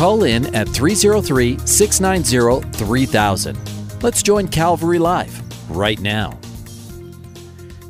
Call in at 303 690 3000. Let's join Calvary Live right now.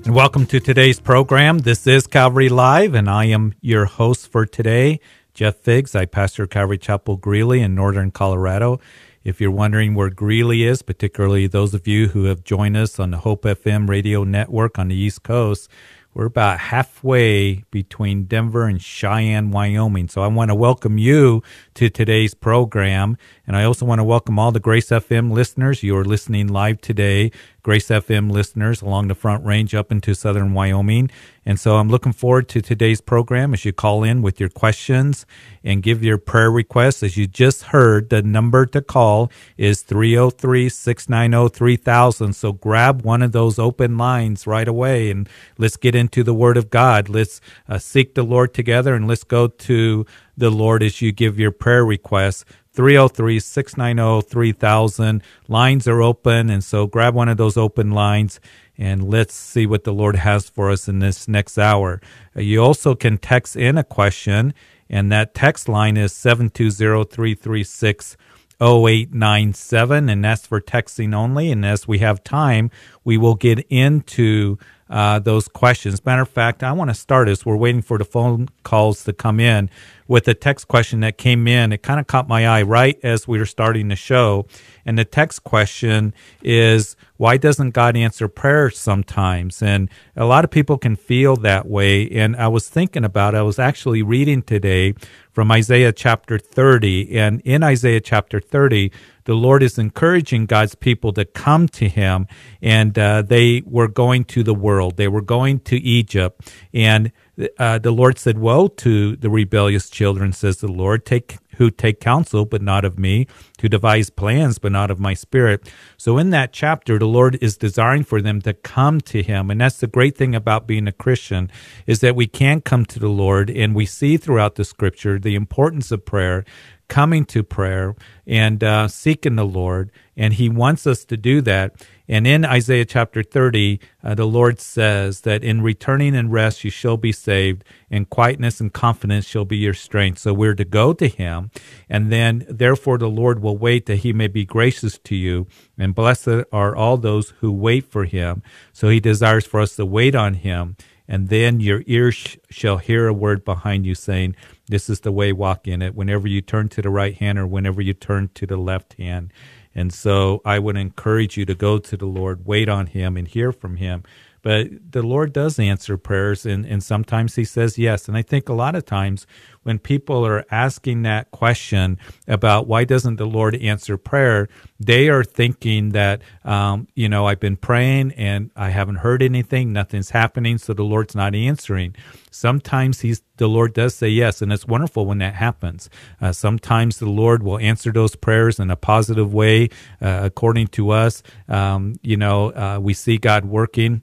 And welcome to today's program. This is Calvary Live, and I am your host for today, Jeff Figs. I pastor Calvary Chapel Greeley in northern Colorado. If you're wondering where Greeley is, particularly those of you who have joined us on the Hope FM radio network on the East Coast, we're about halfway between Denver and Cheyenne, Wyoming. So I want to welcome you to today's program. And I also want to welcome all the Grace FM listeners. You are listening live today Grace FM listeners along the Front Range up into southern Wyoming. And so I'm looking forward to today's program as you call in with your questions and give your prayer requests. As you just heard, the number to call is 303 690 3000. So grab one of those open lines right away and let's get into the Word of God. Let's uh, seek the Lord together and let's go to the Lord as you give your prayer requests. 303 690 3000. Lines are open, and so grab one of those open lines and let's see what the Lord has for us in this next hour. Uh, you also can text in a question, and that text line is 720 336 0897, and that's for texting only. And as we have time, we will get into uh, those questions. Matter of fact, I want to start as we're waiting for the phone calls to come in with a text question that came in. It kind of caught my eye right as we were starting the show. And the text question is, why doesn't God answer prayers sometimes? And a lot of people can feel that way. And I was thinking about, I was actually reading today from Isaiah chapter 30. And in Isaiah chapter 30, the Lord is encouraging God's people to come to Him. And uh, they were going to the world, they were going to Egypt. And uh, the Lord said, Woe to the rebellious children, says the Lord, take who take counsel, but not of me, who devise plans, but not of my spirit. So in that chapter, the Lord is desiring for them to come to him. And that's the great thing about being a Christian is that we can come to the Lord and we see throughout the scripture the importance of prayer coming to prayer and uh, seeking the Lord. And He wants us to do that. And in Isaiah chapter 30, uh, the Lord says that in returning and rest you shall be saved, and quietness and confidence shall be your strength. So we're to go to Him. And then, therefore, the Lord will wait that He may be gracious to you. And blessed are all those who wait for Him. So He desires for us to wait on Him. And then your ears shall hear a word behind you saying, this is the way, walk in it. Whenever you turn to the right hand or whenever you turn to the left hand. And so I would encourage you to go to the Lord, wait on Him, and hear from Him. But the Lord does answer prayers, and, and sometimes He says yes. And I think a lot of times when people are asking that question about why doesn't the Lord answer prayer, they are thinking that, um, you know, I've been praying and I haven't heard anything, nothing's happening, so the Lord's not answering. Sometimes he's the Lord does say yes, and it's wonderful when that happens. Uh, sometimes the Lord will answer those prayers in a positive way, uh, according to us. Um, you know, uh, we see God working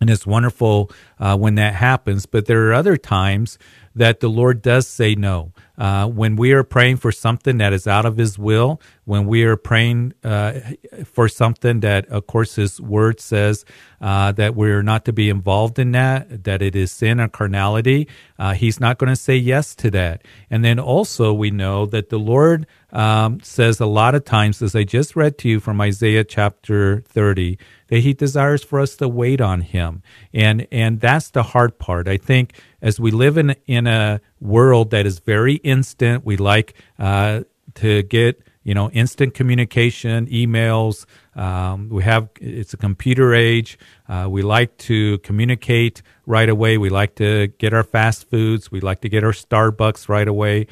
and it's wonderful uh, when that happens. But there are other times that the Lord does say no. Uh, when we are praying for something that is out of His will, when we are praying uh, for something that, of course, His Word says uh, that we're not to be involved in that, that it is sin or carnality, uh, He's not going to say yes to that. And then also, we know that the Lord um, says a lot of times, as I just read to you from Isaiah chapter 30, that he desires for us to wait on him. And, and that's the hard part. I think as we live in, in a world that is very instant, we like, uh, to get, you know, instant communication, emails. Um, we have, it's a computer age. Uh, we like to communicate right away. We like to get our fast foods. We like to get our Starbucks right away.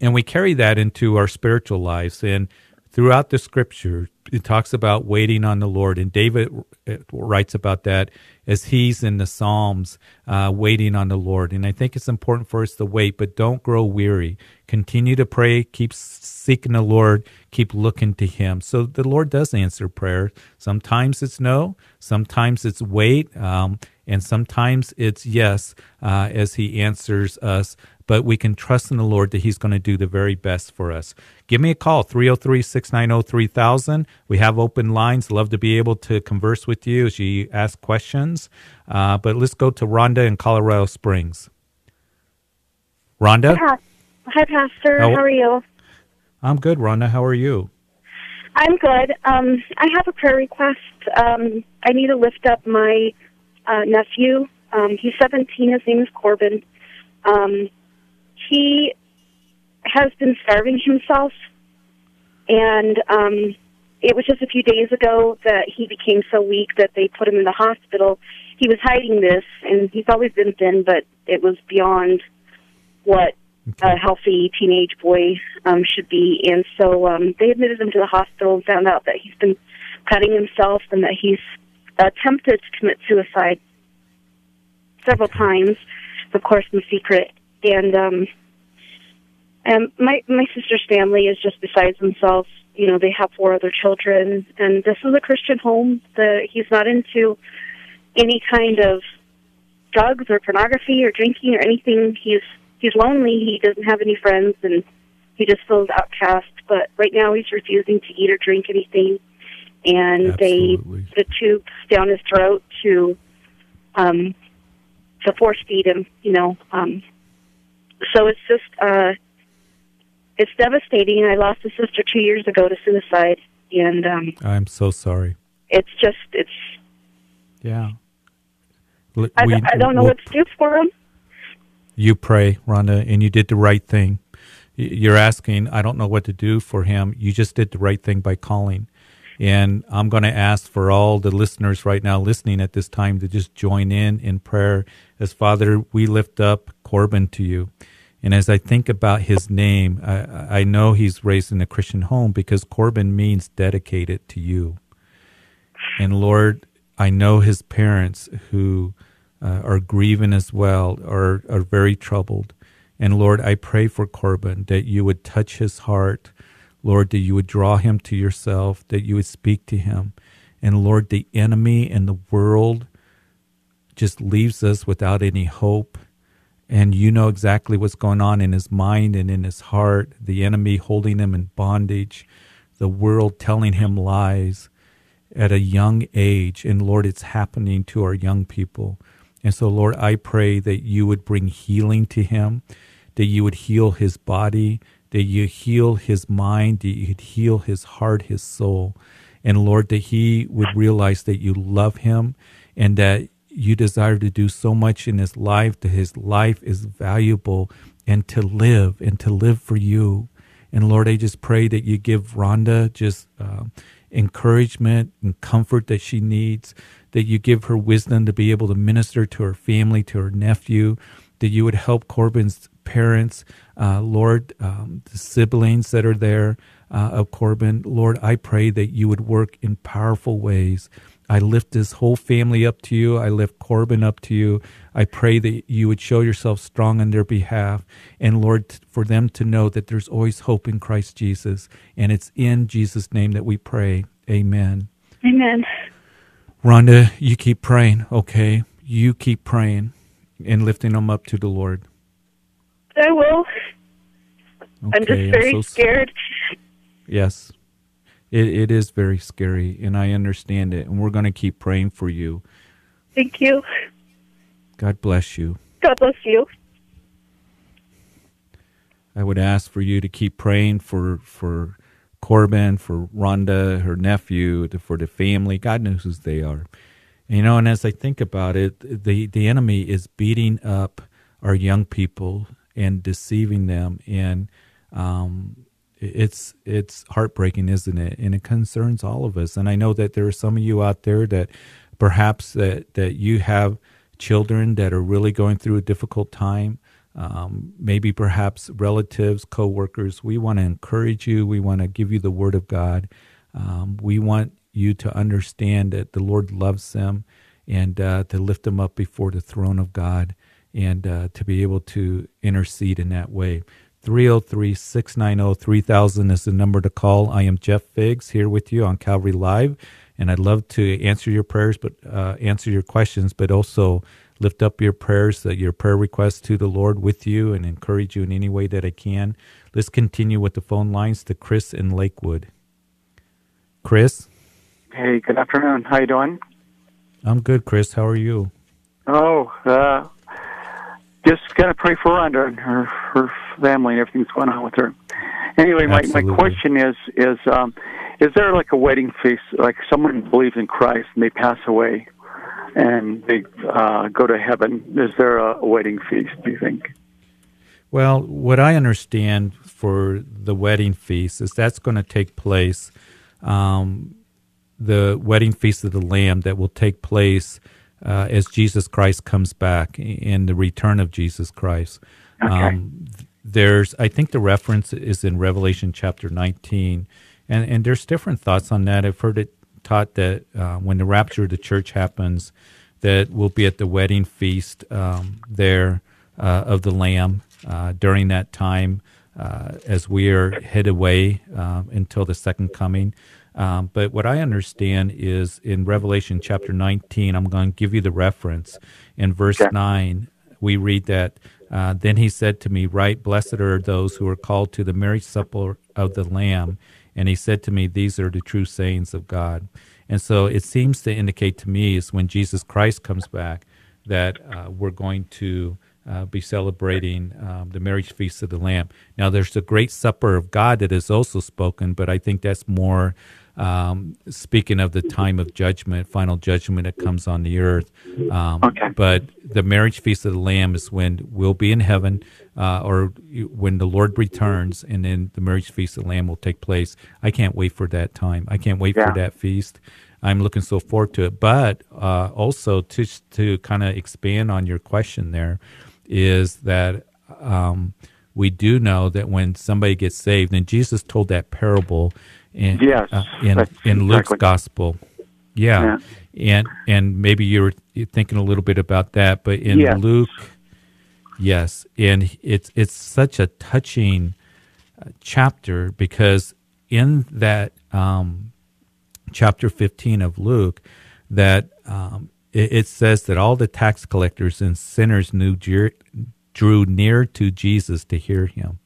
And we carry that into our spiritual lives. And throughout the scripture, it talks about waiting on the Lord, and David uh, writes about that as he's in the Psalms, uh, waiting on the Lord. And I think it's important for us to wait, but don't grow weary. Continue to pray, keep seeking the Lord, keep looking to Him. So the Lord does answer prayer. Sometimes it's no, sometimes it's wait, um, and sometimes it's yes uh, as He answers us but we can trust in the Lord that He's going to do the very best for us. Give me a call, 303 690 3000. We have open lines. Love to be able to converse with you as you ask questions. Uh, but let's go to Rhonda in Colorado Springs. Rhonda? Hi, Hi Pastor. How, How are you? I'm good, Rhonda. How are you? I'm good. Um, I have a prayer request. Um, I need to lift up my uh, nephew. Um, he's 17. His name is Corbin. Um, he has been starving himself, and um, it was just a few days ago that he became so weak that they put him in the hospital. He was hiding this, and he's always been thin, but it was beyond what okay. a healthy teenage boy um, should be. And so um, they admitted him to the hospital and found out that he's been cutting himself and that he's attempted to commit suicide several times, of course, in secret and um and my my sister's family is just besides themselves. You know they have four other children. And this is a christian home. The he's not into any kind of drugs or pornography or drinking or anything. He's he's lonely. He doesn't have any friends. And he just feels outcast. But right now he's refusing to eat or drink anything. And Absolutely. they the tubes down his throat to um to force feed him you know um so it's just uh it's devastating. I lost a sister two years ago to suicide, and um, I'm so sorry. It's just it's. Yeah. We, I, I don't know we'll, what to do for him. You pray, Rhonda, and you did the right thing. You're asking, I don't know what to do for him. You just did the right thing by calling. And I'm going to ask for all the listeners right now listening at this time to just join in in prayer as Father, we lift up Corbin to you. And as I think about his name, I, I know he's raised in a Christian home because Corbin means dedicated to you. And Lord, I know his parents who uh, are grieving as well are, are very troubled. And Lord, I pray for Corbin that you would touch his heart. Lord, that you would draw him to yourself, that you would speak to him. And Lord, the enemy and the world just leaves us without any hope. And you know exactly what's going on in his mind and in his heart, the enemy holding him in bondage, the world telling him lies at a young age. And Lord, it's happening to our young people. And so, Lord, I pray that you would bring healing to him, that you would heal his body, that you heal his mind, that you'd heal his heart, his soul. And Lord, that he would realize that you love him and that you desire to do so much in his life that his life is valuable and to live and to live for you. And Lord, I just pray that you give Rhonda just uh, encouragement and comfort that she needs, that you give her wisdom to be able to minister to her family, to her nephew, that you would help Corbin's parents, uh, Lord, um, the siblings that are there uh, of Corbin. Lord, I pray that you would work in powerful ways I lift this whole family up to you. I lift Corbin up to you. I pray that you would show yourself strong on their behalf. And Lord, for them to know that there's always hope in Christ Jesus. And it's in Jesus' name that we pray. Amen. Amen. Rhonda, you keep praying, okay? You keep praying and lifting them up to the Lord. I will. Okay, I'm just very I'm so scared. Yes. It, it is very scary, and I understand it. And we're going to keep praying for you. Thank you. God bless you. God bless you. I would ask for you to keep praying for for Corbin, for Rhonda, her nephew, for the family. God knows who they are. You know, and as I think about it, the the enemy is beating up our young people and deceiving them, and um, it's it's heartbreaking, isn't it? And it concerns all of us. And I know that there are some of you out there that perhaps that that you have children that are really going through a difficult time. um, maybe perhaps relatives, coworkers. We want to encourage you. We want to give you the Word of God. Um, we want you to understand that the Lord loves them and uh, to lift them up before the throne of God and uh, to be able to intercede in that way. 303 690 3000 is the number to call. I am Jeff Figs here with you on Calvary Live, and I'd love to answer your prayers, but uh, answer your questions, but also lift up your prayers, uh, your prayer requests to the Lord with you, and encourage you in any way that I can. Let's continue with the phone lines to Chris in Lakewood. Chris. Hey, good afternoon. How you doing? I'm good, Chris. How are you? Oh, uh, just gotta pray for Rhonda and her her family and everything's going on with her. Anyway, my my question is is um, is there like a wedding feast? Like someone believes in Christ and they pass away, and they uh, go to heaven. Is there a, a wedding feast? Do you think? Well, what I understand for the wedding feast is that's going to take place, um, the wedding feast of the Lamb that will take place uh, as Jesus Christ comes back in the return of Jesus Christ. Okay. Um, there's, I think the reference is in Revelation chapter 19, and, and there's different thoughts on that. I've heard it taught that uh, when the rapture of the church happens, that we'll be at the wedding feast um, there uh, of the Lamb uh, during that time uh, as we are hid away uh, until the second coming. Um, but what I understand is in Revelation chapter 19, I'm going to give you the reference. In verse okay. 9, we read that, uh, Then he said to me, Right, blessed are those who are called to the marriage supper of the Lamb. And he said to me, These are the true sayings of God. And so it seems to indicate to me is when Jesus Christ comes back that uh, we're going to uh, be celebrating um, the marriage feast of the Lamb. Now, there's the great supper of God that is also spoken, but I think that's more um, speaking of the time of judgment, final judgment that comes on the earth. Um, okay. But the marriage feast of the Lamb is when we'll be in heaven, uh, or when the Lord returns, and then the marriage feast of the Lamb will take place. I can't wait for that time. I can't wait yeah. for that feast. I'm looking so forward to it. But uh, also to to kind of expand on your question, there is that. Um, we do know that when somebody gets saved, and Jesus told that parable in yes, uh, in, in Luke's gospel. Yeah. yeah. and and maybe you're thinking a little bit about that, but in yes. Luke, yes, and it's it's such a touching uh, chapter because in that um, chapter 15 of Luke, that um, it, it, says that all the tax collectors and sinners knew drew near to Jesus to hear him.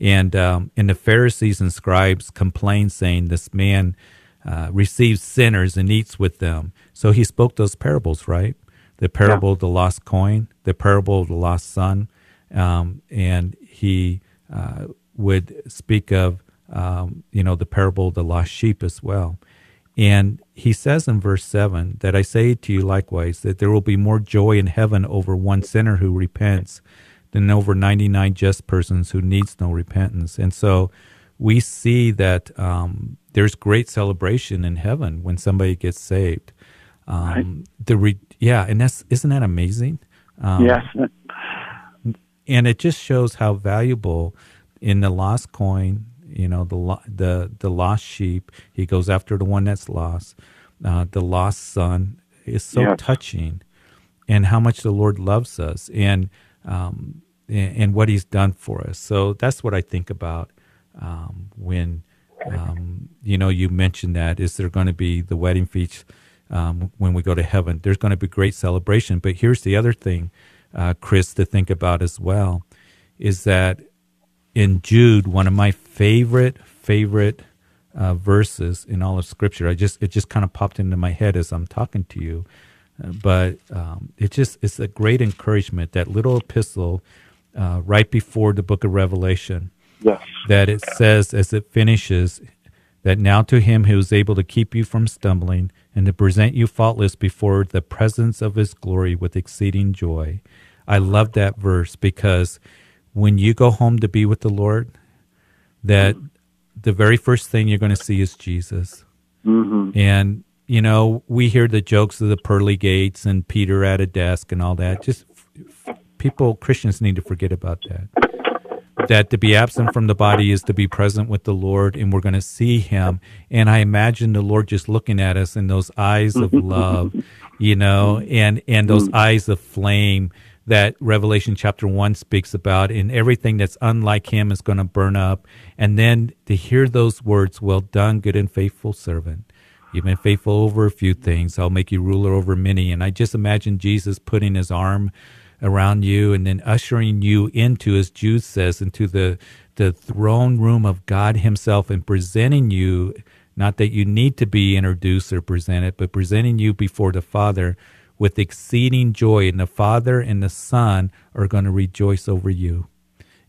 And um, and the Pharisees and scribes complained, saying, "This man uh, receives sinners and eats with them." So he spoke those parables, right? The parable yeah. of the lost coin, the parable of the lost son, um, and he uh, would speak of um, you know the parable of the lost sheep as well. And he says in verse 7 that I say to you likewise that there will be more joy in heaven over one sinner who repents than over 99 just persons who needs no repentance. And so we see that um, there's great celebration in heaven when somebody gets saved. Um, right. The re- yeah, and that's isn't that amazing? Um, yes. And it just shows how valuable in the lost coin, you know, the the the lost sheep. He goes after the one that's lost. Uh, the lost son is so yes. touching, and how much the Lord loves us. And um, and, what he's done for us. So that's what I think about um, when um, you know you mentioned that. Is there going to be the wedding feast um, when we go to heaven? There's going to be great celebration. But here's the other thing, uh, Chris, to think about as well, is that in Jude, one of my favorite favorite uh, verses in all of Scripture. I just it just kind of popped into my head as I'm talking to you but um, it just it's a great encouragement that little epistle uh, right before the book of revelation yes. that it says as it finishes that now to him who is able to keep you from stumbling and to present you faultless before the presence of his glory with exceeding joy i love that verse because when you go home to be with the lord that the very first thing you're going to see is jesus mm-hmm. and you know, we hear the jokes of the pearly gates and Peter at a desk and all that. Just f- people Christians need to forget about that that to be absent from the body is to be present with the Lord, and we're going to see Him. And I imagine the Lord just looking at us in those eyes of love, you know, and and those mm. eyes of flame that Revelation chapter one speaks about, and everything that's unlike Him is going to burn up. And then to hear those words, "Well done, good and faithful servant." You've been faithful over a few things. I'll make you ruler over many. And I just imagine Jesus putting his arm around you and then ushering you into, as Jude says, into the, the throne room of God Himself and presenting you, not that you need to be introduced or presented, but presenting you before the Father with exceeding joy. And the Father and the Son are going to rejoice over you.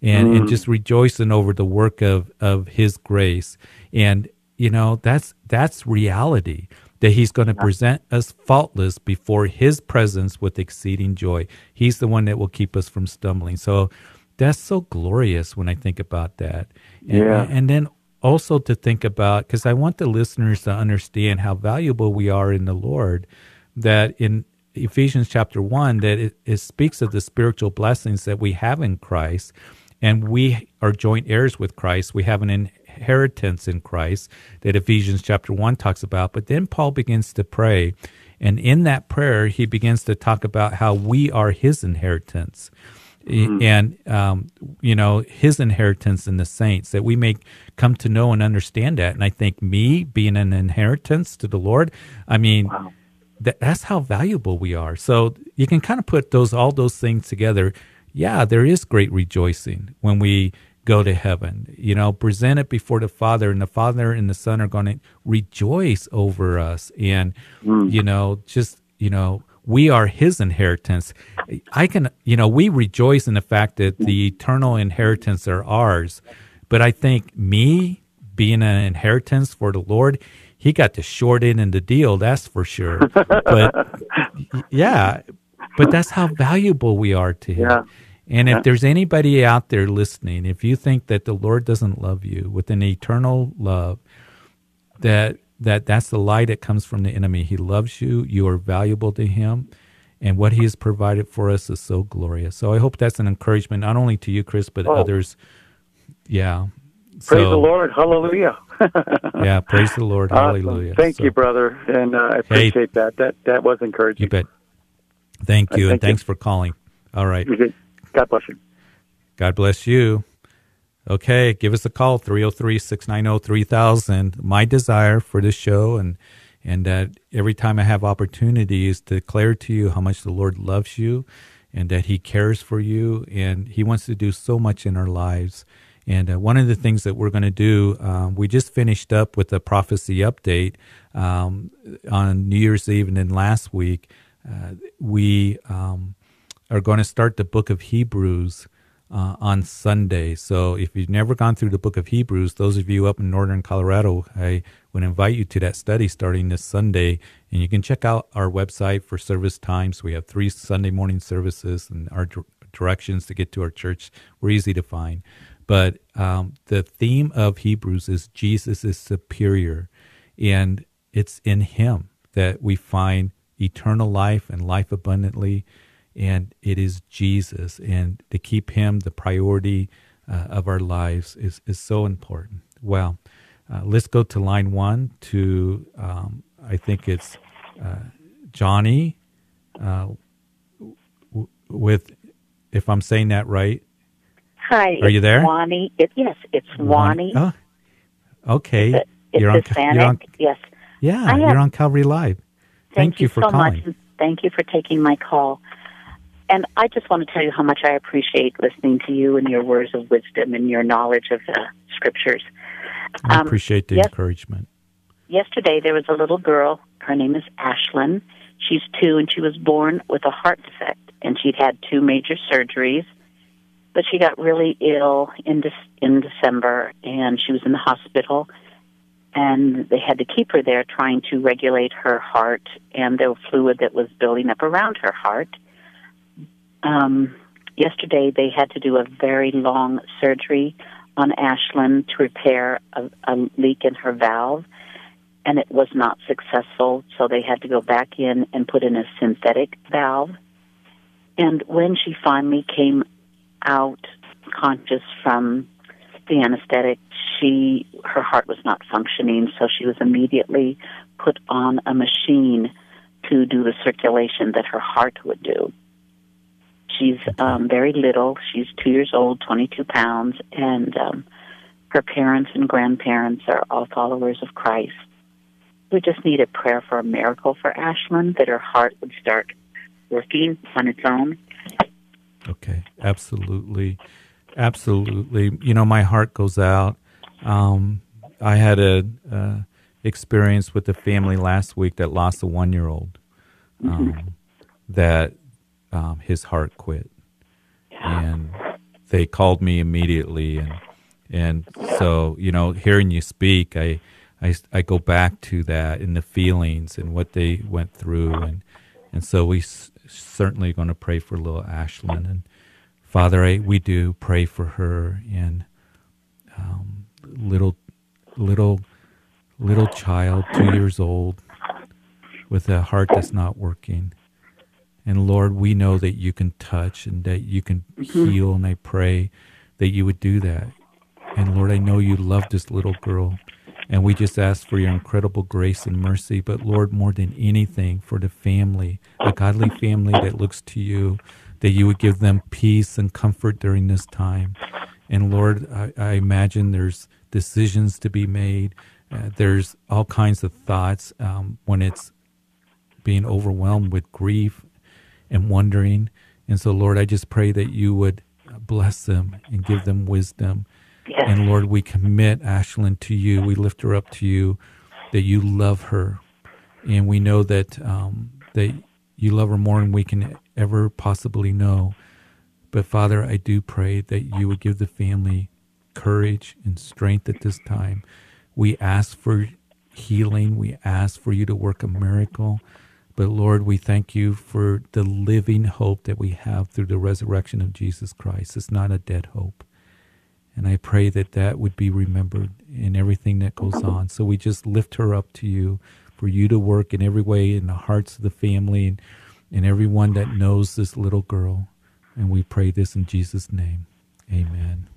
And, mm. and just rejoicing over the work of, of his grace. And, you know, that's that's reality that he's going to present us faultless before his presence with exceeding joy. He's the one that will keep us from stumbling. So that's so glorious when I think about that. And, yeah. And then also to think about, because I want the listeners to understand how valuable we are in the Lord, that in Ephesians chapter 1, that it, it speaks of the spiritual blessings that we have in Christ. And we are joint heirs with Christ. We have an inheritance in Christ that Ephesians chapter 1 talks about. But then Paul begins to pray. And in that prayer, he begins to talk about how we are his inheritance. Mm-hmm. And, um, you know, his inheritance in the saints, that we may come to know and understand that. And I think me being an inheritance to the Lord, I mean, wow. that, that's how valuable we are. So you can kind of put those all those things together. Yeah, there is great rejoicing when we go to heaven. You know, present it before the Father, and the Father and the Son are going to rejoice over us. And, mm. you know, just, you know, we are His inheritance. I can, you know, we rejoice in the fact that the eternal inheritance are ours. But I think me being an inheritance for the Lord, He got the short end in the deal, that's for sure. But yeah, but that's how valuable we are to Him. Yeah. And if there's anybody out there listening, if you think that the Lord doesn't love you with an eternal love, that that that's the lie that comes from the enemy. He loves you. You are valuable to him. And what he has provided for us is so glorious. So I hope that's an encouragement, not only to you, Chris, but oh. others. Yeah. Praise so, the Lord. Hallelujah. yeah. Praise the Lord. Awesome. Hallelujah. Thank so, you, brother. And uh, I appreciate hey, that. That that was encouraging. You bet. Thank you. Uh, thank and thanks you. for calling. All right. God bless you. God bless you. Okay, give us a call 303-690-3000. My desire for this show and and that every time I have opportunities to declare to you how much the Lord loves you and that he cares for you and he wants to do so much in our lives. And uh, one of the things that we're going to do, um, we just finished up with a prophecy update um, on New Year's Eve and then last week. Uh, we um, are going to start the book of Hebrews uh, on Sunday. So if you've never gone through the book of Hebrews, those of you up in northern Colorado, I would invite you to that study starting this Sunday. And you can check out our website for service times. We have three Sunday morning services, and our directions to get to our church were easy to find. But um, the theme of Hebrews is Jesus is superior, and it's in Him that we find eternal life and life abundantly and it is Jesus. And to keep Him the priority uh, of our lives is, is so important. Well, uh, let's go to line one to, um, I think it's uh, Johnny uh, w- with, if I'm saying that right. Hi. Are you there? Wani. It, yes, it's Wani. Oh, okay. It's, it's you're, On, you're on, yes. Yeah, you're on Calvary Live. Thank, Thank you, you for so calling. Much. Thank you for taking my call. And I just want to tell you how much I appreciate listening to you and your words of wisdom and your knowledge of the scriptures. I um, appreciate the yes, encouragement. Yesterday, there was a little girl. Her name is Ashlyn. She's two, and she was born with a heart defect, and she'd had two major surgeries. But she got really ill in de- in December, and she was in the hospital. And they had to keep her there, trying to regulate her heart and the fluid that was building up around her heart um, yesterday they had to do a very long surgery on Ashlyn to repair a, a leak in her valve, and it was not successful. So they had to go back in and put in a synthetic valve. And when she finally came out conscious from the anesthetic, she her heart was not functioning, so she was immediately put on a machine to do the circulation that her heart would do. She's um, very little. She's two years old, 22 pounds, and um, her parents and grandparents are all followers of Christ. We just need a prayer for a miracle for Ashlyn, that her heart would start working on its own. Okay, absolutely. Absolutely. You know, my heart goes out. Um, I had a, uh, experience with a family last week that lost a one year old um, mm-hmm. that um, his heart quit. And they called me immediately. And, and so, you know, hearing you speak, I, I, I go back to that and the feelings and what they went through. And, and so we s- certainly going to pray for little Ashlyn. And Father, I, we do pray for her and um, little, little, little child, two years old, with a heart that's not working. And Lord, we know that you can touch and that you can mm-hmm. heal. And I pray that you would do that. And Lord, I know you love this little girl. And we just ask for your incredible grace and mercy. But Lord, more than anything, for the family, a godly family that looks to you, that you would give them peace and comfort during this time. And Lord, I, I imagine there's decisions to be made. Uh, there's all kinds of thoughts um, when it's being overwhelmed with grief and wondering. And so, Lord, I just pray that you would bless them and give them wisdom. Yes. And Lord, we commit Ashlyn to you. We lift her up to you, that you love her. And we know that um, that you love her more than we can ever possibly know. But Father, I do pray that you would give the family courage and strength at this time. We ask for healing. We ask for you to work a miracle. But Lord, we thank you for the living hope that we have through the resurrection of Jesus Christ. It's not a dead hope. And I pray that that would be remembered in everything that goes on. So we just lift her up to you for you to work in every way in the hearts of the family and, and everyone that knows this little girl. And we pray this in Jesus' name. Amen.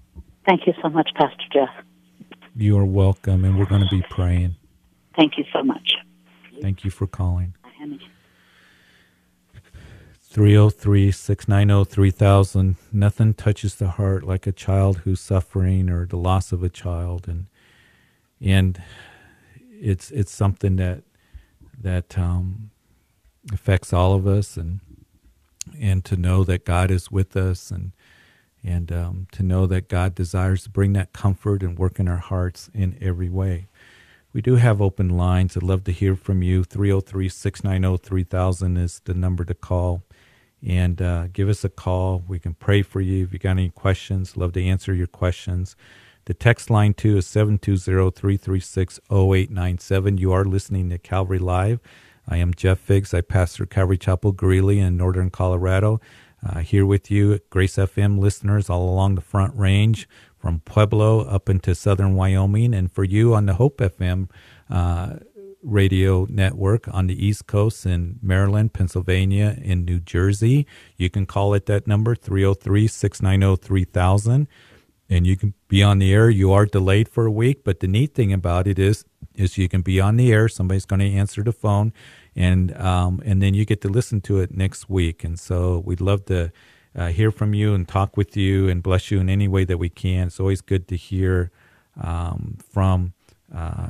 Thank you so much, Pastor Jeff. You are welcome, and we're going to be praying. Thank you so much. Thank you for calling. 303 690 3000. Nothing touches the heart like a child who's suffering or the loss of a child. And, and it's, it's something that, that um, affects all of us. And, and to know that God is with us and, and um, to know that God desires to bring that comfort and work in our hearts in every way. We do have open lines. I'd love to hear from you. 303 690 3000 is the number to call and uh, give us a call. We can pray for you. If you got any questions, love to answer your questions. The text line too is 720-336-0897. You are listening to Calvary Live. I am Jeff Figs. I pastor Calvary Chapel Greeley in northern Colorado. Uh, here with you, Grace FM listeners all along the Front Range from Pueblo up into southern Wyoming, and for you on the Hope FM uh, radio network on the East Coast in Maryland, Pennsylvania, and New Jersey. You can call it that number, 303 690 3000, and you can be on the air. You are delayed for a week, but the neat thing about it is, is you can be on the air. Somebody's going to answer the phone, and um, and then you get to listen to it next week. And so we'd love to uh, hear from you and talk with you and bless you in any way that we can. It's always good to hear um, from uh,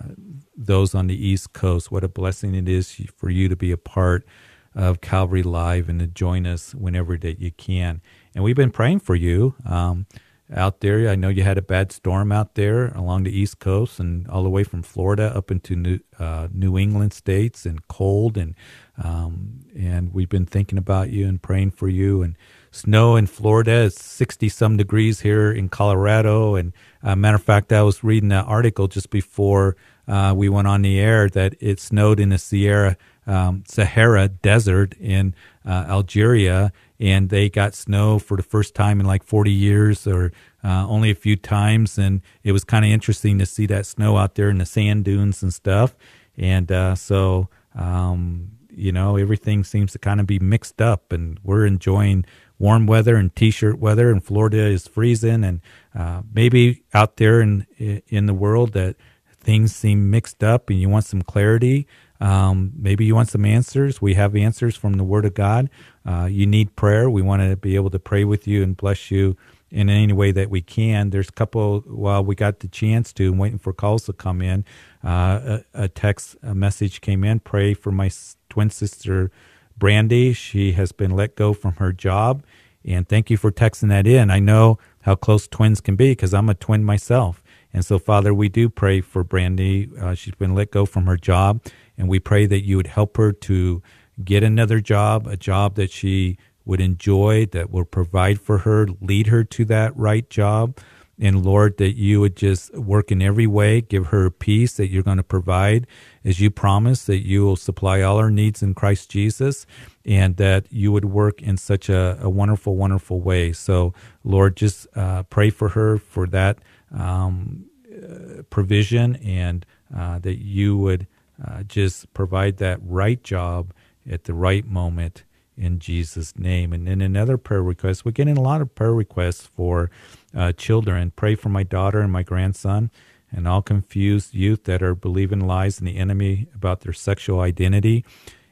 those on the East Coast. What a blessing it is for you to be a part of Calvary Live and to join us whenever that you can. And we've been praying for you um, out there. I know you had a bad storm out there along the East Coast and all the way from Florida up into New, uh, New England states and cold and um, and we've been thinking about you and praying for you and snow in Florida. It's 60 some degrees here in Colorado. And uh, matter of fact, I was reading an article just before uh, we went on the air that it snowed in the Sierra um, Sahara Desert in uh, Algeria, and they got snow for the first time in like 40 years, or uh, only a few times, and it was kind of interesting to see that snow out there in the sand dunes and stuff. And uh, so um, you know everything seems to kind of be mixed up, and we're enjoying warm weather and t-shirt weather, and Florida is freezing, and uh, maybe out there in in the world that things seem mixed up, and you want some clarity. Um, maybe you want some answers. We have answers from the Word of God. Uh, you need prayer. We want to be able to pray with you and bless you in any way that we can. There's a couple, while we got the chance to, waiting for calls to come in. Uh, a, a, text, a message came in. Pray for my twin sister, Brandy. She has been let go from her job. And thank you for texting that in. I know how close twins can be because I'm a twin myself. And so, Father, we do pray for Brandy. Uh, she's been let go from her job. And we pray that you would help her to get another job, a job that she would enjoy, that will provide for her, lead her to that right job. And Lord, that you would just work in every way, give her peace that you're going to provide as you promise that you will supply all our needs in Christ Jesus and that you would work in such a, a wonderful, wonderful way. So, Lord, just uh, pray for her for that um, uh, provision and uh, that you would uh, just provide that right job at the right moment in Jesus' name. And then another prayer request, we're getting a lot of prayer requests for uh, children. Pray for my daughter and my grandson and all confused youth that are believing lies in the enemy about their sexual identity.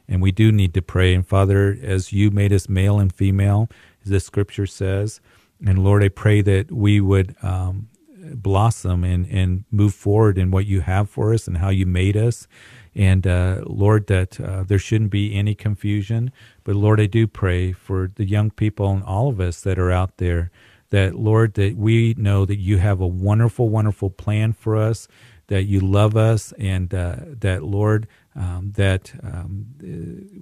And we do need to pray. And Father, as you made us male and female, as the scripture says, and Lord, I pray that we would um, blossom and, and move forward in what you have for us and how you made us. And uh, Lord, that uh, there shouldn't be any confusion. But Lord, I do pray for the young people and all of us that are out there that, Lord, that we know that you have a wonderful, wonderful plan for us, that you love us, and uh, that, Lord, um, that um,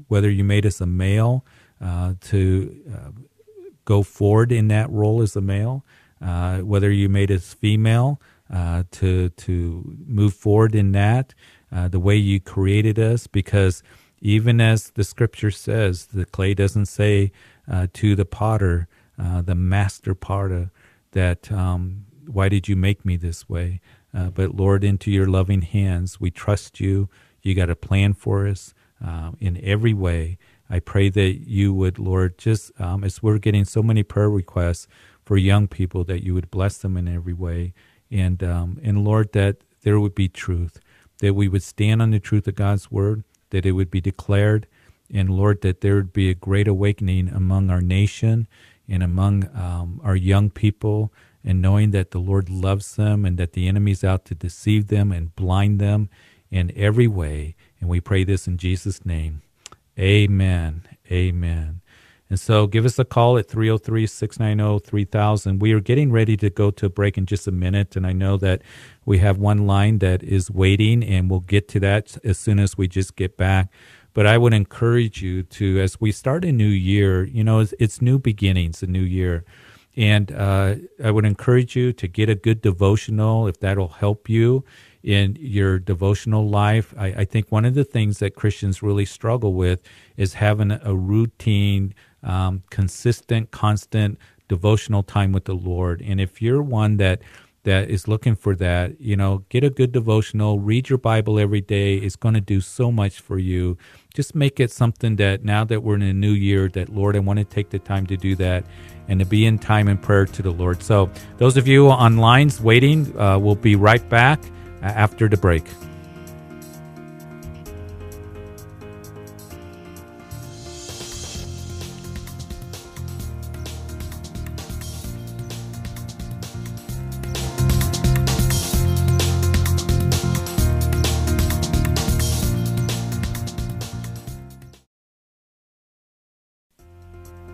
whether you made us a male uh, to uh, go forward in that role as a male, uh, whether you made us female to to move forward in that, uh, the way you created us, because even as the scripture says, the clay doesn't say uh, to the potter, uh, the master potter, that um, why did you make me this way? Uh, but Lord, into your loving hands, we trust you. You got a plan for us uh, in every way. I pray that you would, Lord, just um, as we're getting so many prayer requests for young people, that you would bless them in every way, and um, and Lord, that there would be truth that we would stand on the truth of God's word, that it would be declared, and Lord, that there would be a great awakening among our nation and among um, our young people, and knowing that the Lord loves them and that the enemy's out to deceive them and blind them in every way. And we pray this in Jesus' name. Amen. Amen. And so give us a call at 303 690 3000. We are getting ready to go to a break in just a minute. And I know that we have one line that is waiting, and we'll get to that as soon as we just get back. But I would encourage you to, as we start a new year, you know, it's, it's new beginnings, a new year. And uh, I would encourage you to get a good devotional if that'll help you in your devotional life. I, I think one of the things that Christians really struggle with is having a routine um, consistent, constant devotional time with the Lord. And if you're one that that is looking for that, you know, get a good devotional, read your Bible every day. It's going to do so much for you. Just make it something that now that we're in a new year, that Lord, I want to take the time to do that and to be in time and prayer to the Lord. So, those of you on lines waiting, uh, we'll be right back uh, after the break.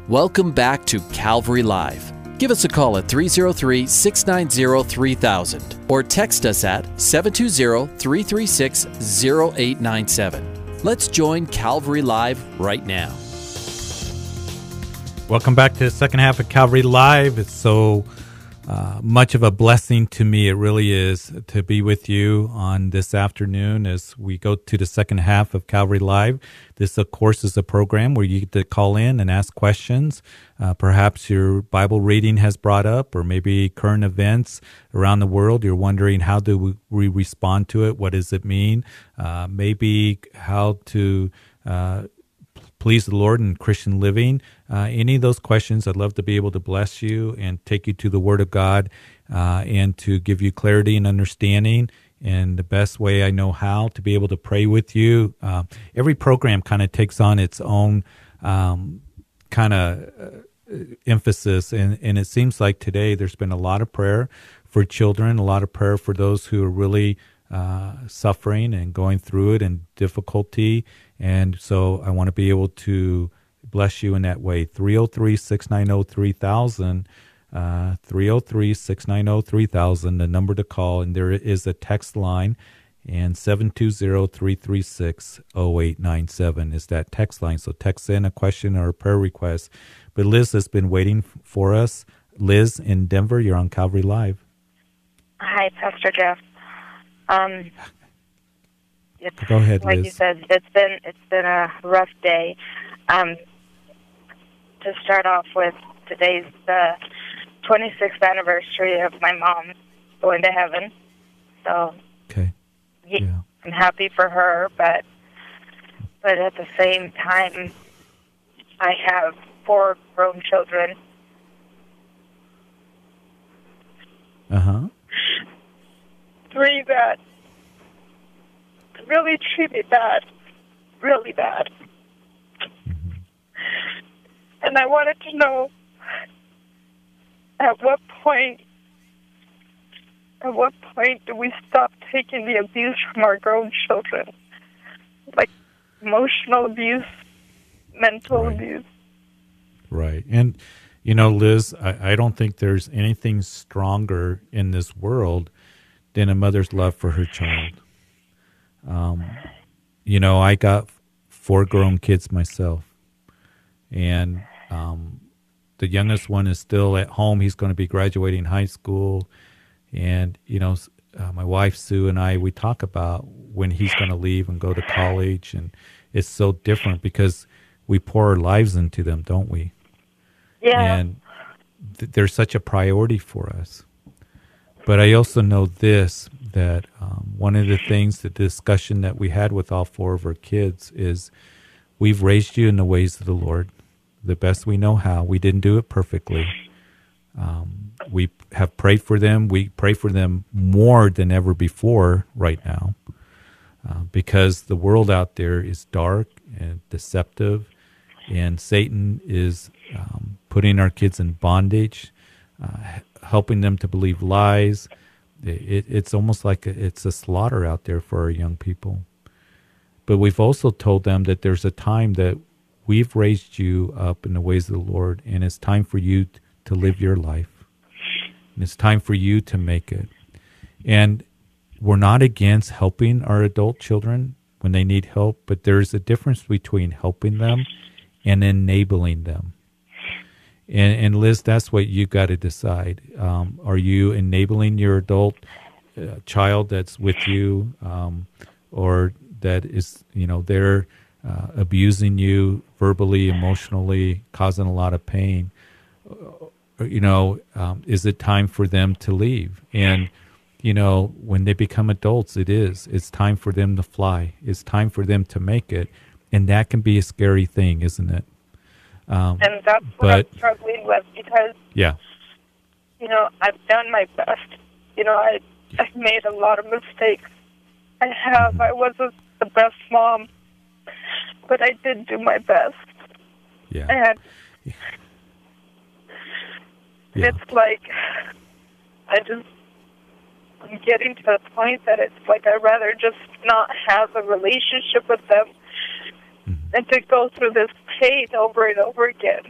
Welcome back to Calvary Live. Give us a call at 303 690 3000 or text us at 720 336 0897. Let's join Calvary Live right now. Welcome back to the second half of Calvary Live. It's so uh, much of a blessing to me. It really is to be with you on this afternoon as we go to the second half of Calvary Live. This, of course, is a program where you get to call in and ask questions. Uh, perhaps your Bible reading has brought up, or maybe current events around the world. You're wondering how do we, respond to it? What does it mean? Uh, maybe how to uh, please the Lord and Christian living. Uh, any of those questions, I'd love to be able to bless you and take you to the Word of God uh, and to give you clarity and understanding. And the best way I know how to be able to pray with you. Uh, every program kind of takes on its own um, kind of uh, emphasis, and, and it seems like today there's been a lot of prayer for children, a lot of prayer for those who are really uh, suffering and going through it and difficulty. And so I want to be able to bless you in that way. 303 690 3000. Uh, 303 690 3000, the number to call. And there is a text line. And 720 336 0897 is that text line. So text in a question or a prayer request. But Liz has been waiting for us. Liz in Denver, you're on Calvary Live. Hi, Pastor Jeff. Um, it's, Go ahead, like Liz. you said, it's been it's been a rough day. Um, to start off with, today's the 26th anniversary of my mom going to heaven. So, okay, yeah, I'm happy for her, but but at the same time, I have four grown children. Uh huh. Three that really treat me bad, really bad. Mm-hmm. And I wanted to know at what point at what point do we stop taking the abuse from our grown children? Like emotional abuse, mental right. abuse. Right. And you know, Liz, I, I don't think there's anything stronger in this world than a mother's love for her child. Um, you know, I got four grown kids myself, and um, the youngest one is still at home. He's going to be graduating high school, and you know, uh, my wife Sue and I we talk about when he's going to leave and go to college, and it's so different because we pour our lives into them, don't we? Yeah. And th- they're such a priority for us. But I also know this that um, one of the things, the discussion that we had with all four of our kids is we've raised you in the ways of the Lord, the best we know how. We didn't do it perfectly. Um, we have prayed for them. We pray for them more than ever before right now uh, because the world out there is dark and deceptive, and Satan is um, putting our kids in bondage, uh, helping them to believe lies it, it's almost like it's a slaughter out there for our young people. But we've also told them that there's a time that we've raised you up in the ways of the Lord, and it's time for you to live your life. And it's time for you to make it. And we're not against helping our adult children when they need help, but there's a difference between helping them and enabling them. And, and Liz, that's what you've got to decide. Um, are you enabling your adult uh, child that's with you, um, or that is, you know, they're uh, abusing you verbally, emotionally, causing a lot of pain? Uh, you know, um, is it time for them to leave? And you know, when they become adults, it is. It's time for them to fly. It's time for them to make it, and that can be a scary thing, isn't it? Um, and that's what but, I'm struggling with because, yeah, you know, I've done my best. You know, I I've made a lot of mistakes. I have. Mm-hmm. I wasn't the best mom, but I did do my best. Yeah. And yeah. it's like I just I'm getting to the point that it's like I'd rather just not have a relationship with them mm-hmm. and to go through this pain over and over again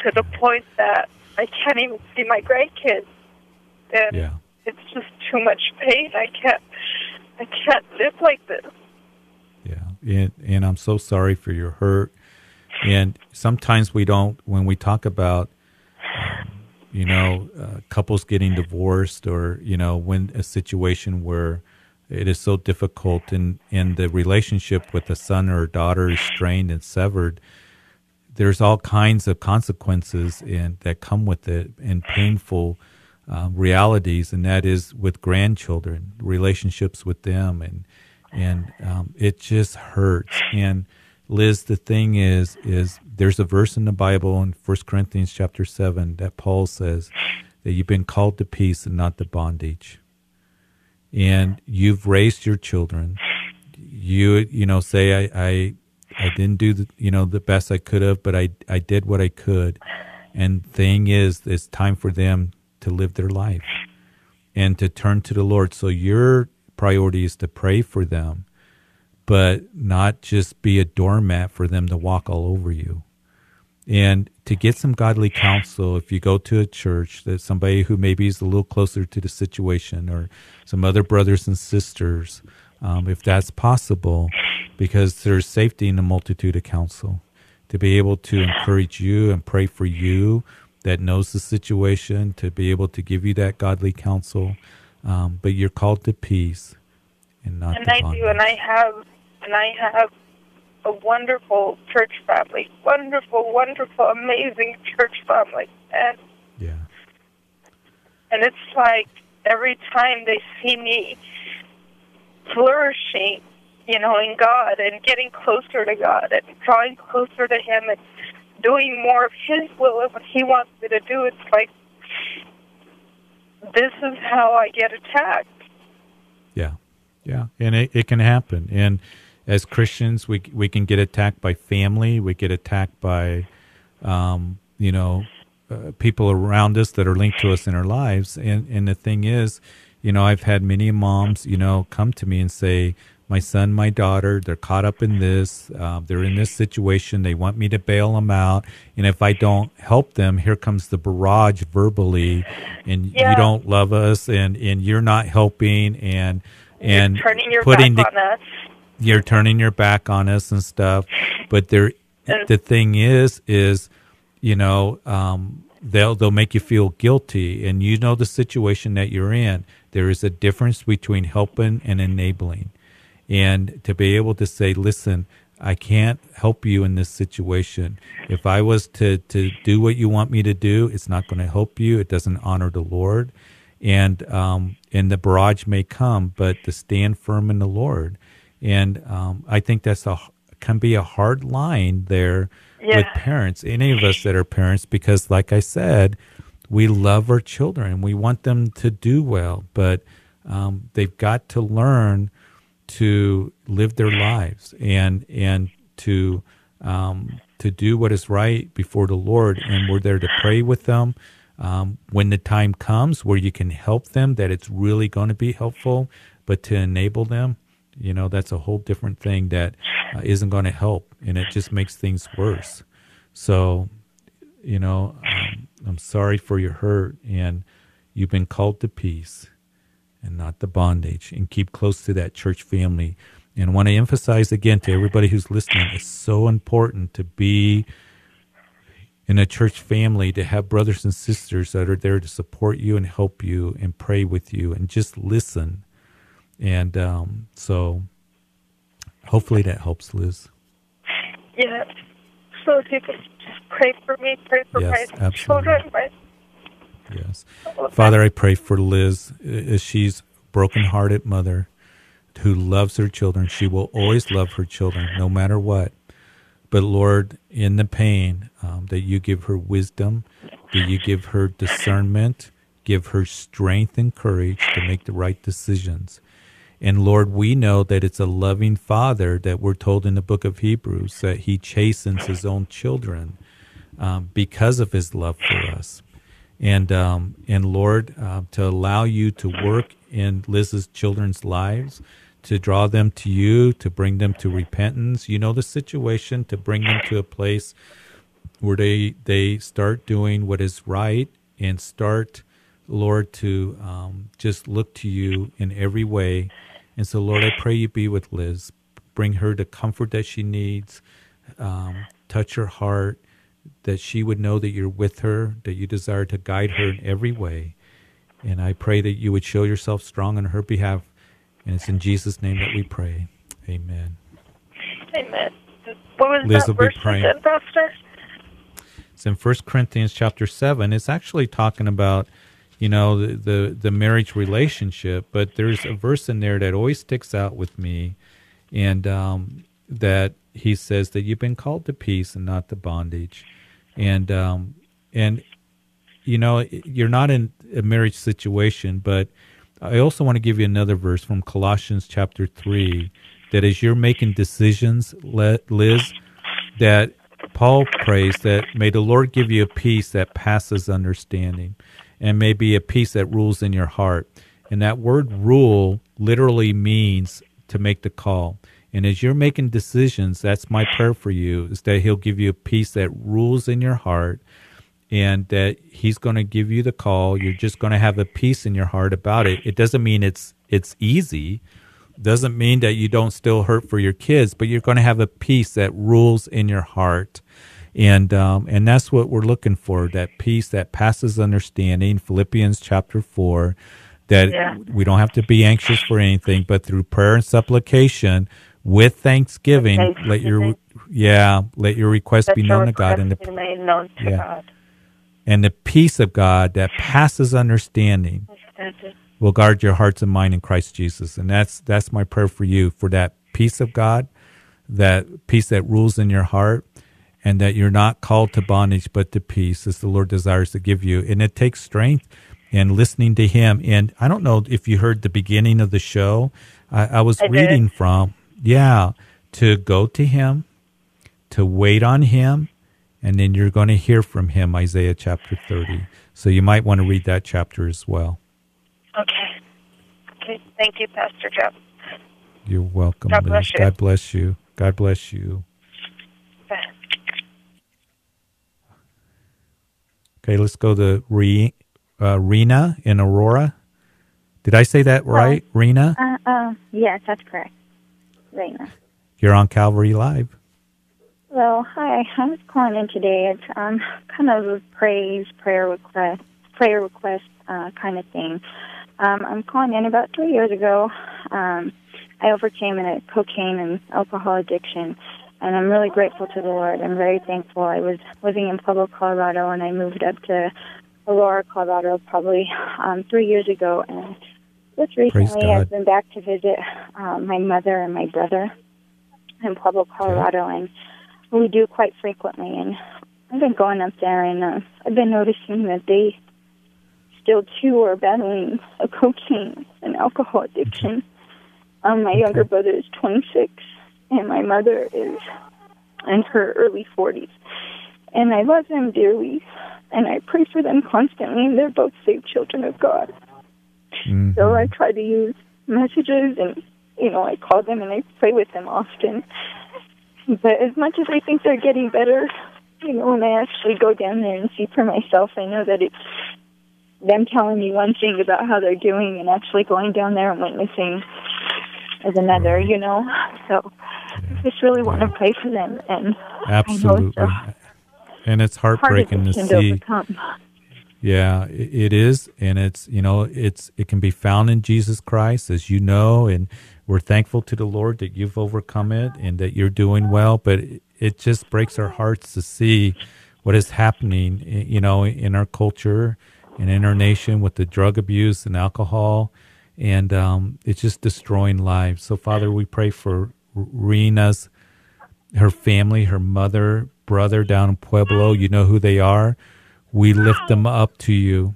to the point that I can't even see my grandkids. And yeah. it's just too much pain. I can't I can't live like this. Yeah. And and I'm so sorry for your hurt. And sometimes we don't when we talk about um, you know, uh, couples getting divorced or, you know, when a situation where it is so difficult and, and the relationship with a son or a daughter is strained and severed. There's all kinds of consequences that come with it and painful uh, realities and that is with grandchildren relationships with them and and um, it just hurts. And Liz, the thing is, is there's a verse in the Bible in First Corinthians chapter seven that Paul says that you've been called to peace and not to bondage, and you've raised your children. You, you know, say I, I, I didn't do the, you know, the best I could have, but I, I did what I could. And thing is, it's time for them to live their life and to turn to the Lord. So your priority is to pray for them but not just be a doormat for them to walk all over you. And to get some godly counsel, if you go to a church, that somebody who maybe is a little closer to the situation, or some other brothers and sisters, um, if that's possible, because there's safety in a multitude of counsel. To be able to encourage you and pray for you that knows the situation, to be able to give you that godly counsel. Um, but you're called to peace and not and I do, and I have and I have a wonderful church family, wonderful, wonderful, amazing church family, and yeah, and it's like every time they see me flourishing, you know, in God and getting closer to God and drawing closer to Him and doing more of His will and what He wants me to do, it's like this is how I get attacked. Yeah, yeah, and it, it can happen, and as Christians, we we can get attacked by family, we get attacked by, um, you know, uh, people around us that are linked to us in our lives. And and the thing is, you know, I've had many moms, you know, come to me and say, my son, my daughter, they're caught up in this. Uh, they're in this situation. They want me to bail them out. And if I don't help them, here comes the barrage verbally, and Yeah. you don't love us, and and you're not helping, and and You're turning your putting back the, on us. You're turning your back on us and stuff. But there, the thing is, is you know, um, they'll they'll make you feel guilty, and you know the situation that you're in. There is a difference between helping and enabling, and to be able to say, listen. I can't help you in this situation. If I was to, to do what you want me to do, it's not going to help you. It doesn't honor the Lord and um, and the barrage may come, but to stand firm in the Lord. And um, I think that's a can be a hard line there with parents, any of us that are parents, because like I said, we love our children, we want them to do well, but um, they've got to learn to live their lives and and to um, to do what is right before the Lord, and we're there to pray with them. Um, when the time comes where you can help them, that it's really going to be helpful, but to enable them, you know, that's a whole different thing that uh, isn't going to help, and it just makes things worse. So, you know, um, I'm sorry for your hurt, and you've been called to peace and not the bondage, and keep close to that church family. And I want to emphasize again to everybody who's listening, it's so important to be in a church family, to have brothers and sisters that are there to support you and help you and pray with you and just listen. And um, so hopefully that helps, Liz. Yeah. So if you could just pray for me, pray for Yes, my absolutely. children, my Yes. Father, I pray for Liz as she's broken-hearted mother who loves her children. She will always love her children no matter what. But Lord, in the pain, um, that you give her wisdom, that you give her discernment, give her strength and courage to make the right decisions. And Lord, we know that it's a loving Father that we're told in the book of Hebrews that He chastens His own children um, because of His love for us. And um, and Lord, uh, to allow you to work in Liz's children's lives, to draw them to you, to bring them to repentance. You know the situation, to bring them to a place where they they start doing what is right and start, Lord, to um, just look to you in every way. And so, Lord, I pray you be with Liz, bring her the comfort that she needs, um, touch her heart, that she would know that you're with her, that you desire to guide her in every way. And I pray that you would show yourself strong on her behalf. And it's in Jesus' name that we pray. Amen. Amen. What was Liz that will be verse you praying. said, Pastor? It's in First Corinthians chapter seven. It's actually talking about, you know, the, the the marriage relationship. But there's a verse in there that always sticks out with me, and um, that he says that you've been called to peace and not to bondage, and um, and you know you're not in a marriage situation, but I also want to give you another verse from Colossians chapter three that as you're making decisions, Liz, that Paul prays that may the Lord give you a peace that passes understanding, and may be a peace that rules in your heart. And that word rule literally means to make the call. And as you're making decisions, that's my prayer for you is that He'll give you a peace that rules in your heart and that He's going to give you the call. You're just going to have a peace in your heart about it. It doesn't mean it's it's easy. Doesn't mean that you don't still hurt for your kids, but you're going to have a peace that rules in your heart. And um, and that's what we're looking for, that peace that passes understanding. Philippians chapter four, that yeah. we don't have to be anxious for anything, but through prayer and supplication with thanksgiving, thanksgiving. let your yeah let your request be known to God and the made known to yeah. God. and the peace of God that passes understanding will guard your hearts and mind in Christ Jesus and that's that's my prayer for you for that peace of God that peace that rules in your heart and that you're not called to bondage but to peace as the Lord desires to give you and it takes strength and listening to him and I don't know if you heard the beginning of the show I, I was I reading from yeah, to go to him, to wait on him, and then you're going to hear from him, Isaiah chapter 30. So you might want to read that chapter as well. Okay. Okay. Thank you, Pastor Jeff. You're welcome. God bless. God bless you. God bless you. Okay, let's go to Re, uh, Rena in Aurora. Did I say that right, Rena? Uh, uh, yes, that's correct. Raina. You're on Calvary Live. Well, hi. I was calling in today. It's um, kind of a praise, prayer request, prayer request uh, kind of thing. Um, I'm calling in about three years ago. Um, I overcame a cocaine and alcohol addiction, and I'm really grateful to the Lord. I'm very thankful. I was living in Pueblo, Colorado, and I moved up to Aurora, Colorado, probably um, three years ago, and just recently, I've been back to visit um, my mother and my brother in Pueblo, Colorado, okay. and we do quite frequently. And I've been going up there, and uh, I've been noticing that they still too are battling a cocaine and alcohol addiction. Um, my okay. younger brother is 26, and my mother is in her early 40s. And I love them dearly, and I pray for them constantly, and they're both saved children of God. Mm-hmm. So I try to use messages and, you know, I call them and I pray with them often. But as much as I think they're getting better, you know, when I actually go down there and see for myself, I know that it's them telling me one thing about how they're doing and actually going down there and witnessing as another, you know. So I just really want to pray for them and absolutely. and it's heartbreaking to see. Overcome. Um, yeah, it is, and it's you know it's it can be found in Jesus Christ, as you know, and we're thankful to the Lord that you've overcome it and that you're doing well. But it just breaks our hearts to see what is happening, you know, in our culture and in our nation with the drug abuse and alcohol, and um, it's just destroying lives. So, Father, we pray for Rena's, her family, her mother, brother down in Pueblo. You know who they are we lift them up to you.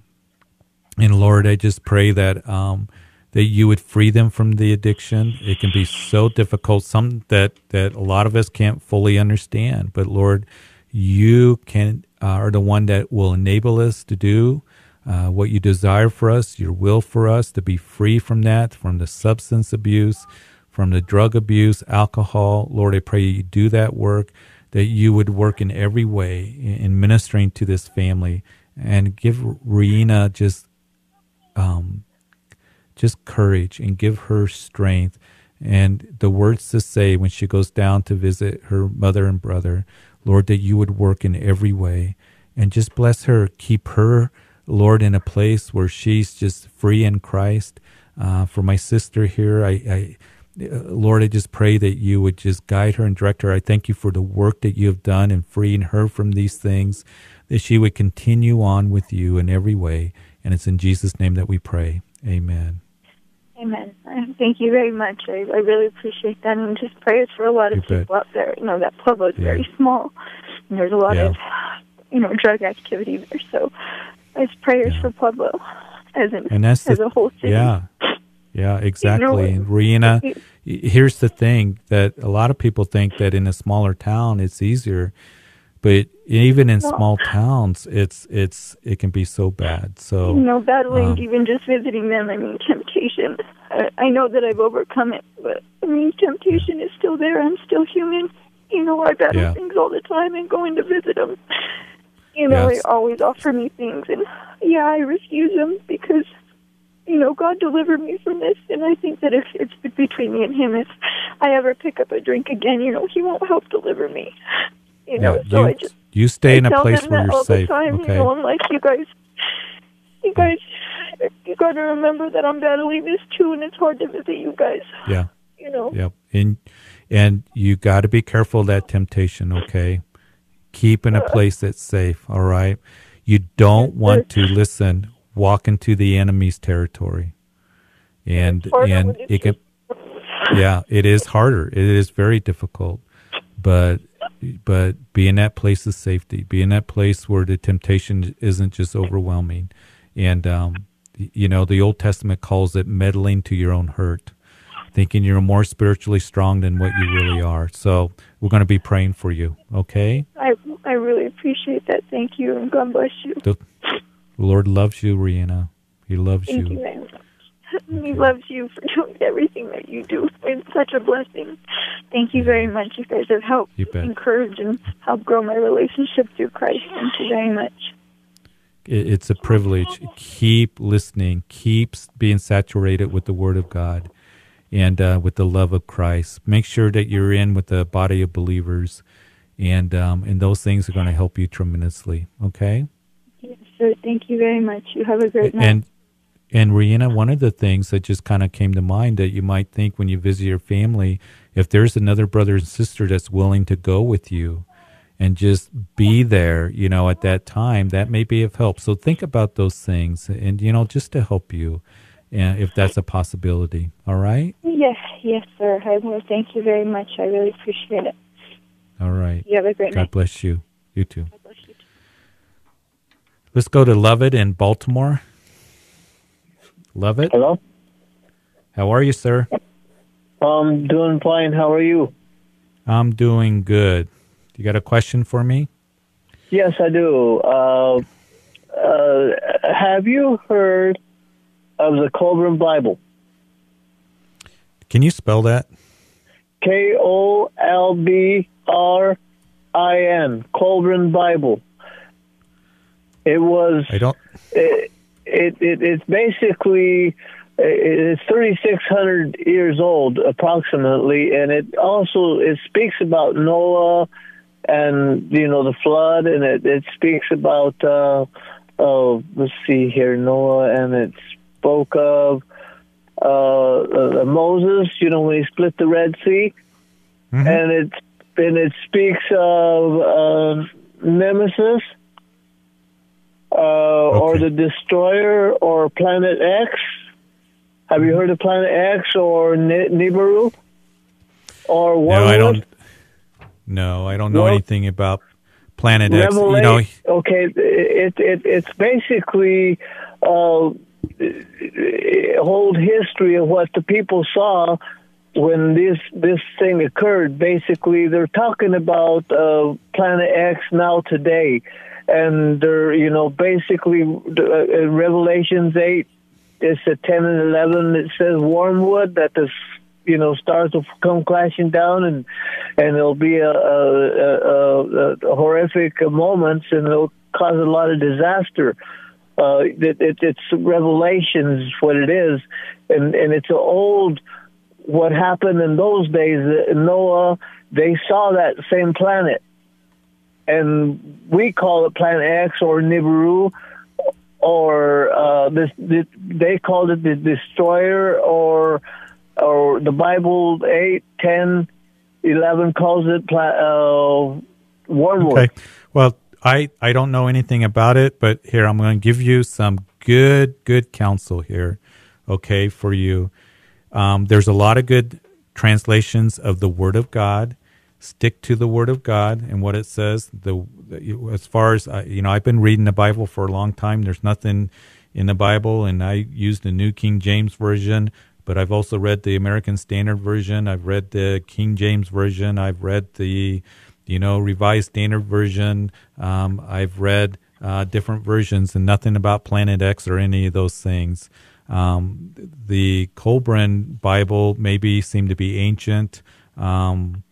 And Lord, I just pray that um, that you would free them from the addiction. It can be so difficult, some that that a lot of us can't fully understand. But Lord, you can uh, are the one that will enable us to do uh, what you desire for us, your will for us to be free from that, from the substance abuse, from the drug abuse, alcohol. Lord, I pray you do that work that you would work in every way in ministering to this family and give Rena just um, just courage and give her strength and the words to say when she goes down to visit her mother and brother. Lord, that you would work in every way and just bless her. Keep her, Lord, in a place where she's just free in Christ. Uh, for my sister here, I, I Lord, I just pray that you would just guide her and direct her. I thank you for the work that you have done in freeing her from these things, that she would continue on with you in every way. And it's in Jesus' name that we pray. Amen. Amen. Thank you very much. I, I really appreciate that, and just prayers for a lot of you people bet. out there. You know that Pueblo is Yeah. very small, and there's a lot Yeah. of you know drug activity there. So, it's prayers for Pueblo as in and that's as the, a whole city. yeah yeah exactly and Rihanna, here's the thing that a lot of people think that in a smaller town it's easier but even in Well- small towns it's it's it can be so bad so you know, battling um, even just visiting them. I mean, temptation. I, I know that I've overcome it, but I mean, temptation is still there. I'm still human. You know, I battle Yeah. things all the time, and going to visit them. You know, Yes. they always offer me things, and yeah, I refuse them because you know God delivered me from this, and I think that if it's between me and Him, if I ever pick up a drink again, you know, He won't help deliver me. You know, yeah, so you, I just you stay in a place where you're safe time, okay You know, I'm like, you guys, you guys, you got to remember that I'm battling this too, and it's hard to visit you guys. yeah You know. Yep. And and you got to be careful of that temptation, okay? Keep in a place that's safe, all right? You don't want to listen walk into the enemy's territory. And and it can Yeah, it is harder. It is very difficult. But but be in that place of safety. Be in that place where the temptation isn't just overwhelming. And um you know, the Old Testament calls it meddling to your own hurt thinking you're more spiritually strong than what you really are. So we're going to be praying for you. Okay. I I really appreciate that. Thank you, and God bless you. The Lord loves you, Rihanna. He loves Thank you you. much. He loves you for doing everything that you do. It's such a blessing. Thank you very mm-hmm. much. You guys have helped encourage and help grow my relationship through Christ. Thank you very much. It's a privilege. Keep listening. Keep being saturated with the Word of God and uh, with the love of Christ. Make sure that you're in with the body of believers, and um, and those things are going to help you tremendously. Okay. Yes, sir. Thank you very much. You have a great night. And and Rihanna, one of the things that just kind of came to mind that you might think when you visit your family, if there's another brother and sister that's willing to go with you and just be there, you know, at that time, that may be of help. So think about those things and, you know, just to help you, if that's a possibility. All right. Yes, yes, sir. I will. Thank you very much. I really appreciate it. All right. You have a great night. God night. bless you. You too. God bless you too. Let's go to Lovett in Baltimore. Lovett. Hello. How are you, sir? I'm doing fine. How are you? I'm doing good. You got a question for me? Yes, I do. Uh, uh, have you heard of the Kolbrin Bible? Can you spell that? K O L B R I N. Kolbrin Bible. It was. I don't. It, it, it it's basically it's 3600 years old approximately and it also it speaks about noah and you know the flood and it, it speaks about uh oh let's see here noah and it spoke of uh, uh moses you know when he split the red sea. And it and it speaks of uh, nemesis uh, or the destroyer or planet x. Have you heard of Planet X or Ni- Nibiru? Or No, I don't. No, I don't know Well, anything about Planet X. You know, okay, it, it it's basically uh, whole history of what the people saw when this this thing occurred. Basically, they're talking about uh, Planet X now today, and they're you know basically uh, in Revelations eight, it's a ten and eleven. It says Wormwood that the you know stars will come crashing down and and there'll be a, a, a, a horrific moments and it'll cause a lot of disaster. Uh, it, it, it's Revelations what it is, and and it's an old what happened in those days. uh, Noah they saw that same planet, and we call it Planet X or Nibiru, or uh, this, this they called it the Destroyer or or the Bible 8, 10, 11 calls it pla- uh, wormwood. okay. Well, I I don't know anything about it, but here I'm going to give you some good good counsel here, okay, for you. um, there's a lot of good translations of the Word of God. Stick to the Word of God and what it says. The, as far as I, you know, I've been reading the Bible for a long time. There's nothing in the Bible, and I use the New King James version. But I've also read the American Standard Version. I've read the King James Version. I've read the, you know, Revised Standard Version. Um, I've read uh, different versions, and nothing about Planet X or any of those things. Um, the Kolbrin Bible maybe seemed to be ancient. Um,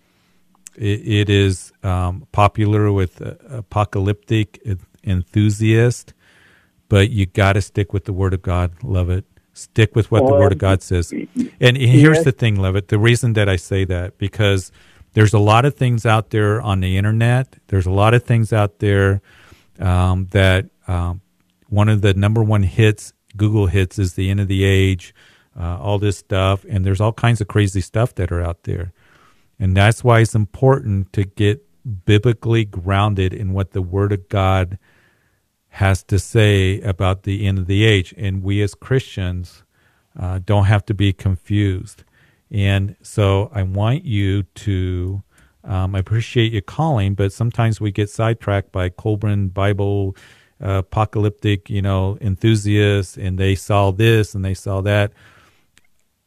it, it is um, popular with uh, apocalyptic enthusiasts, but you got to stick with the Word of God. Lovett. Stick with what well, the Word of God says. And here's yes. the thing, Levitt. The reason that I say that because there's a lot of things out there on the internet. There's a lot of things out there um, that um, one of the number one hits, Google hits, is the end of the age, uh, all this stuff. And there's all kinds of crazy stuff that are out there. And that's why it's important to get biblically grounded in what the Word of God has to say about the end of the age. And we as Christians uh, don't have to be confused. And so I want you to, um, I appreciate you calling, but sometimes we get sidetracked by Kolbrin Bible uh, apocalyptic, you know, enthusiasts, and they saw this and they saw that.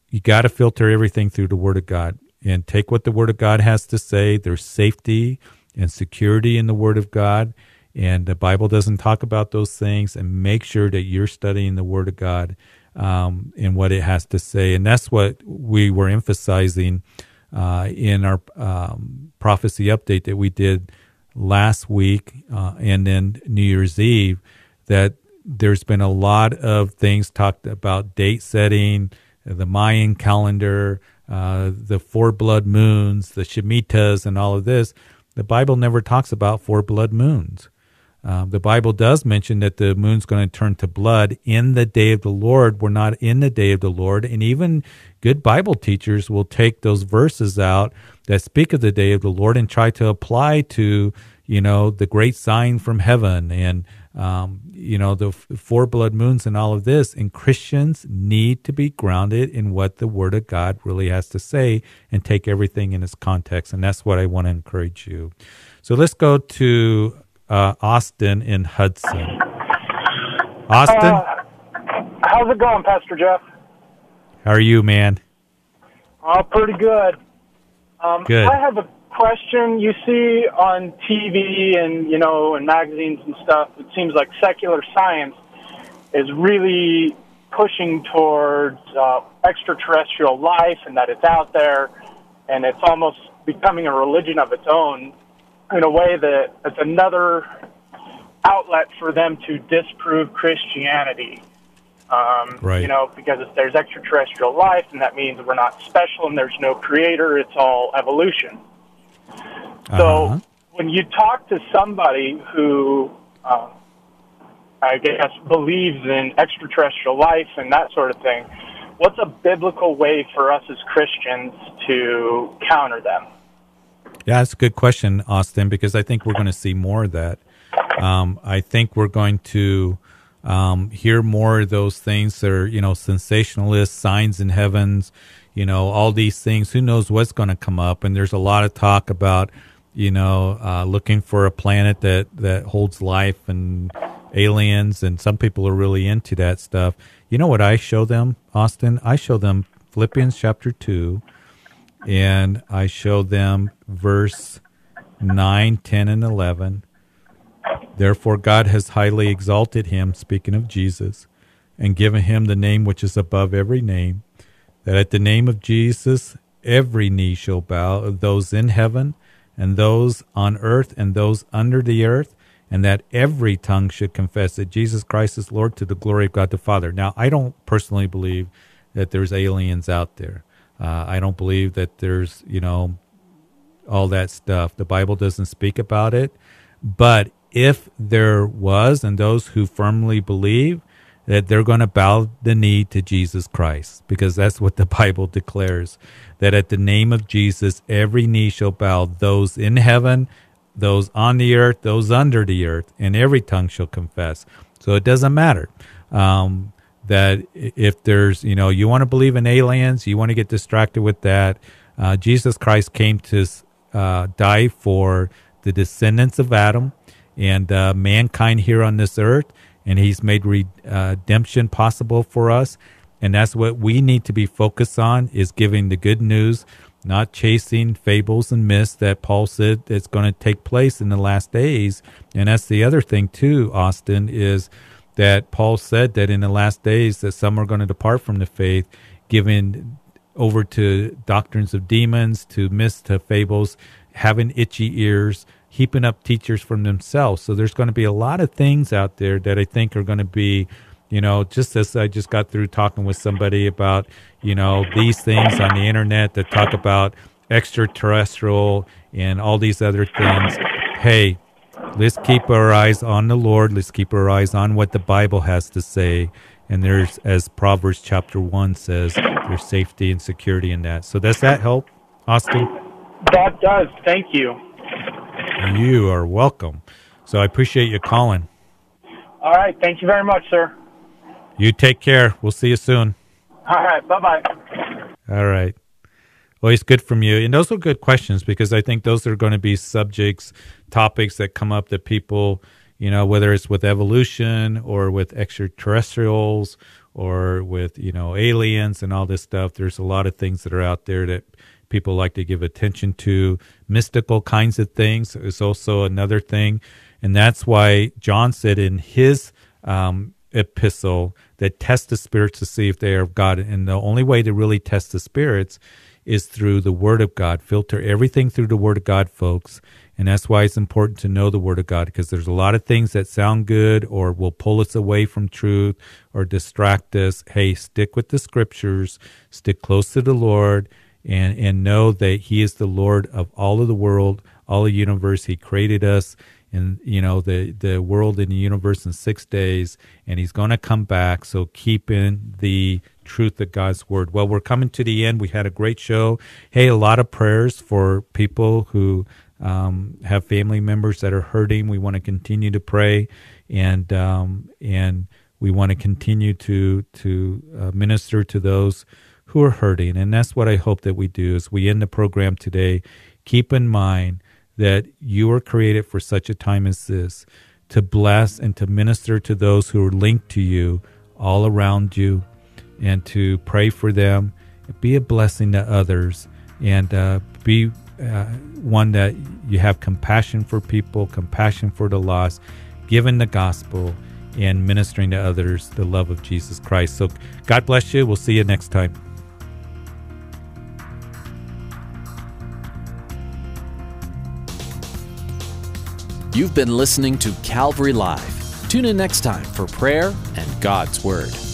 You got to filter everything through the Word of God and take what the Word of God has to say. There's safety and security in the Word of God and the Bible doesn't talk about those things. And make sure that you're studying the Word of God um, and what it has to say. And that's what we were emphasizing uh, in our um, prophecy update that we did last week uh, and then New Year's Eve. That there's been a lot of things talked about date setting, the Mayan calendar, uh, the four blood moons, the Shemitahs, and all of this. The Bible never talks about four blood moons. Um, the Bible does mention that the moon's going to turn to blood in the day of the Lord. We're not in the day of the Lord. And even good Bible teachers will take those verses out that speak of the day of the Lord and try to apply to, you know, the great sign from heaven and, um, you know, the four blood moons and all of this. And Christians need to be grounded in what the Word of God really has to say and take everything in its context. And that's what I want to encourage you. So let's go to uh, Austin in Hudson. Austin? Uh, how's it going, Pastor Jeff? How are you, man? Oh, pretty good. Um, good. I have a question. You see on TV and, you know, in magazines and stuff, it seems like secular science is really pushing towards uh, extraterrestrial life and that it's out there and it's almost becoming a religion of its own in a way that it's another outlet for them to disprove Christianity. Um, right. You know, because if there's extraterrestrial life, and that means we're not special and there's no creator, it's all evolution. Uh-huh. So when you talk to somebody who, uh, I guess, believes in extraterrestrial life and that sort of thing, what's a biblical way for us as Christians to counter them? Yeah, that's a good question, Austin, because I think we're going to see more of that. Um, I think we're going to um, hear more of those things that are, you know, sensationalist, signs in heavens, you know, all these things. Who knows what's going to come up? And there's a lot of talk about, you know, uh, looking for a planet that, that holds life and aliens. And some people are really into that stuff. You know what I show them, Austin? I show them Philippians chapter 2 and I show them verse 9, 10, and 11. Therefore, God has highly exalted him, speaking of Jesus, and given him the name which is above every name, that at the name of Jesus every knee shall bow, of those in heaven, and those on earth, and those under the earth, and that every tongue should confess that Jesus Christ is Lord to the glory of God the Father. Now, I don't personally believe that there's aliens out there. Uh, I don't believe that there's, you know, all that stuff. The Bible doesn't speak about it. But if there was, and those who firmly believe, that they're going to bow the knee to Jesus Christ, because that's what the Bible declares that at the name of Jesus, every knee shall bow, those in heaven, those on the earth, those under the earth, and every tongue shall confess. So it doesn't matter. Um, that if there's, you know, you want to believe in aliens, you want to get distracted with that. Uh, Jesus Christ came to uh, die for the descendants of Adam and uh, mankind here on this earth, and He's made uh, redemption possible for us. And that's what we need to be focused on: is giving the good news, not chasing fables and myths that Paul said that's going to take place in the last days. And that's the other thing too, Austin is that Paul said that in the last days that some are going to depart from the faith, given over to doctrines of demons, to myths, to fables, having itchy ears, heaping up teachers from themselves. So there's going to be a lot of things out there that I think are going to be, you know, just as I just got through talking with somebody about, you know, these things on the internet that talk about extraterrestrial and all these other things. Hey, let's keep our eyes on the Lord. Let's keep our eyes on what the Bible has to say. And there's, as Proverbs chapter 1 says, there's safety and security in that. So, does that help, Austin? That does. Thank you. You are welcome. So, I appreciate you calling. All right. Thank you very much, sir. You take care. We'll see you soon. All right. Bye bye. All right. Always good from you. And those are good questions because I think those are going to be subjects, topics that come up that people, you know, whether it's with evolution or with extraterrestrials or with, you know, aliens and all this stuff. There's a lot of things that are out there that people like to give attention to. Mystical kinds of things is also another thing. And that's why John said in his um, epistle that test the spirits to see if they are of God. And the only way to really test the spirits is through the Word of God. Filter everything through the Word of God, folks. And that's why it's important to know the Word of God because there's a lot of things that sound good or will pull us away from truth or distract us. Hey, stick with the Scriptures, stick close to the Lord, and, and know that He is the Lord of all of the world, all the universe. He created us and you know the the world and the universe in six days and he's going to come back so keep in the truth of god's word well we're coming to the end we had a great show hey a lot of prayers for people who um, have family members that are hurting. We want to continue to pray and um, and we want to continue to to uh, minister to those who are hurting. And that's what i hope that we do as we end the program today keep in mind that you were created for such a time as this to bless and to minister to those who are linked to you all around you and to pray for them, be a blessing to others, and uh, be uh, one that you have compassion for people, compassion for the lost, giving the gospel, and ministering to others the love of Jesus Christ. So, God bless you. We'll see you next time. You've been listening to Calvary Live. Tune in next time for prayer and God's Word.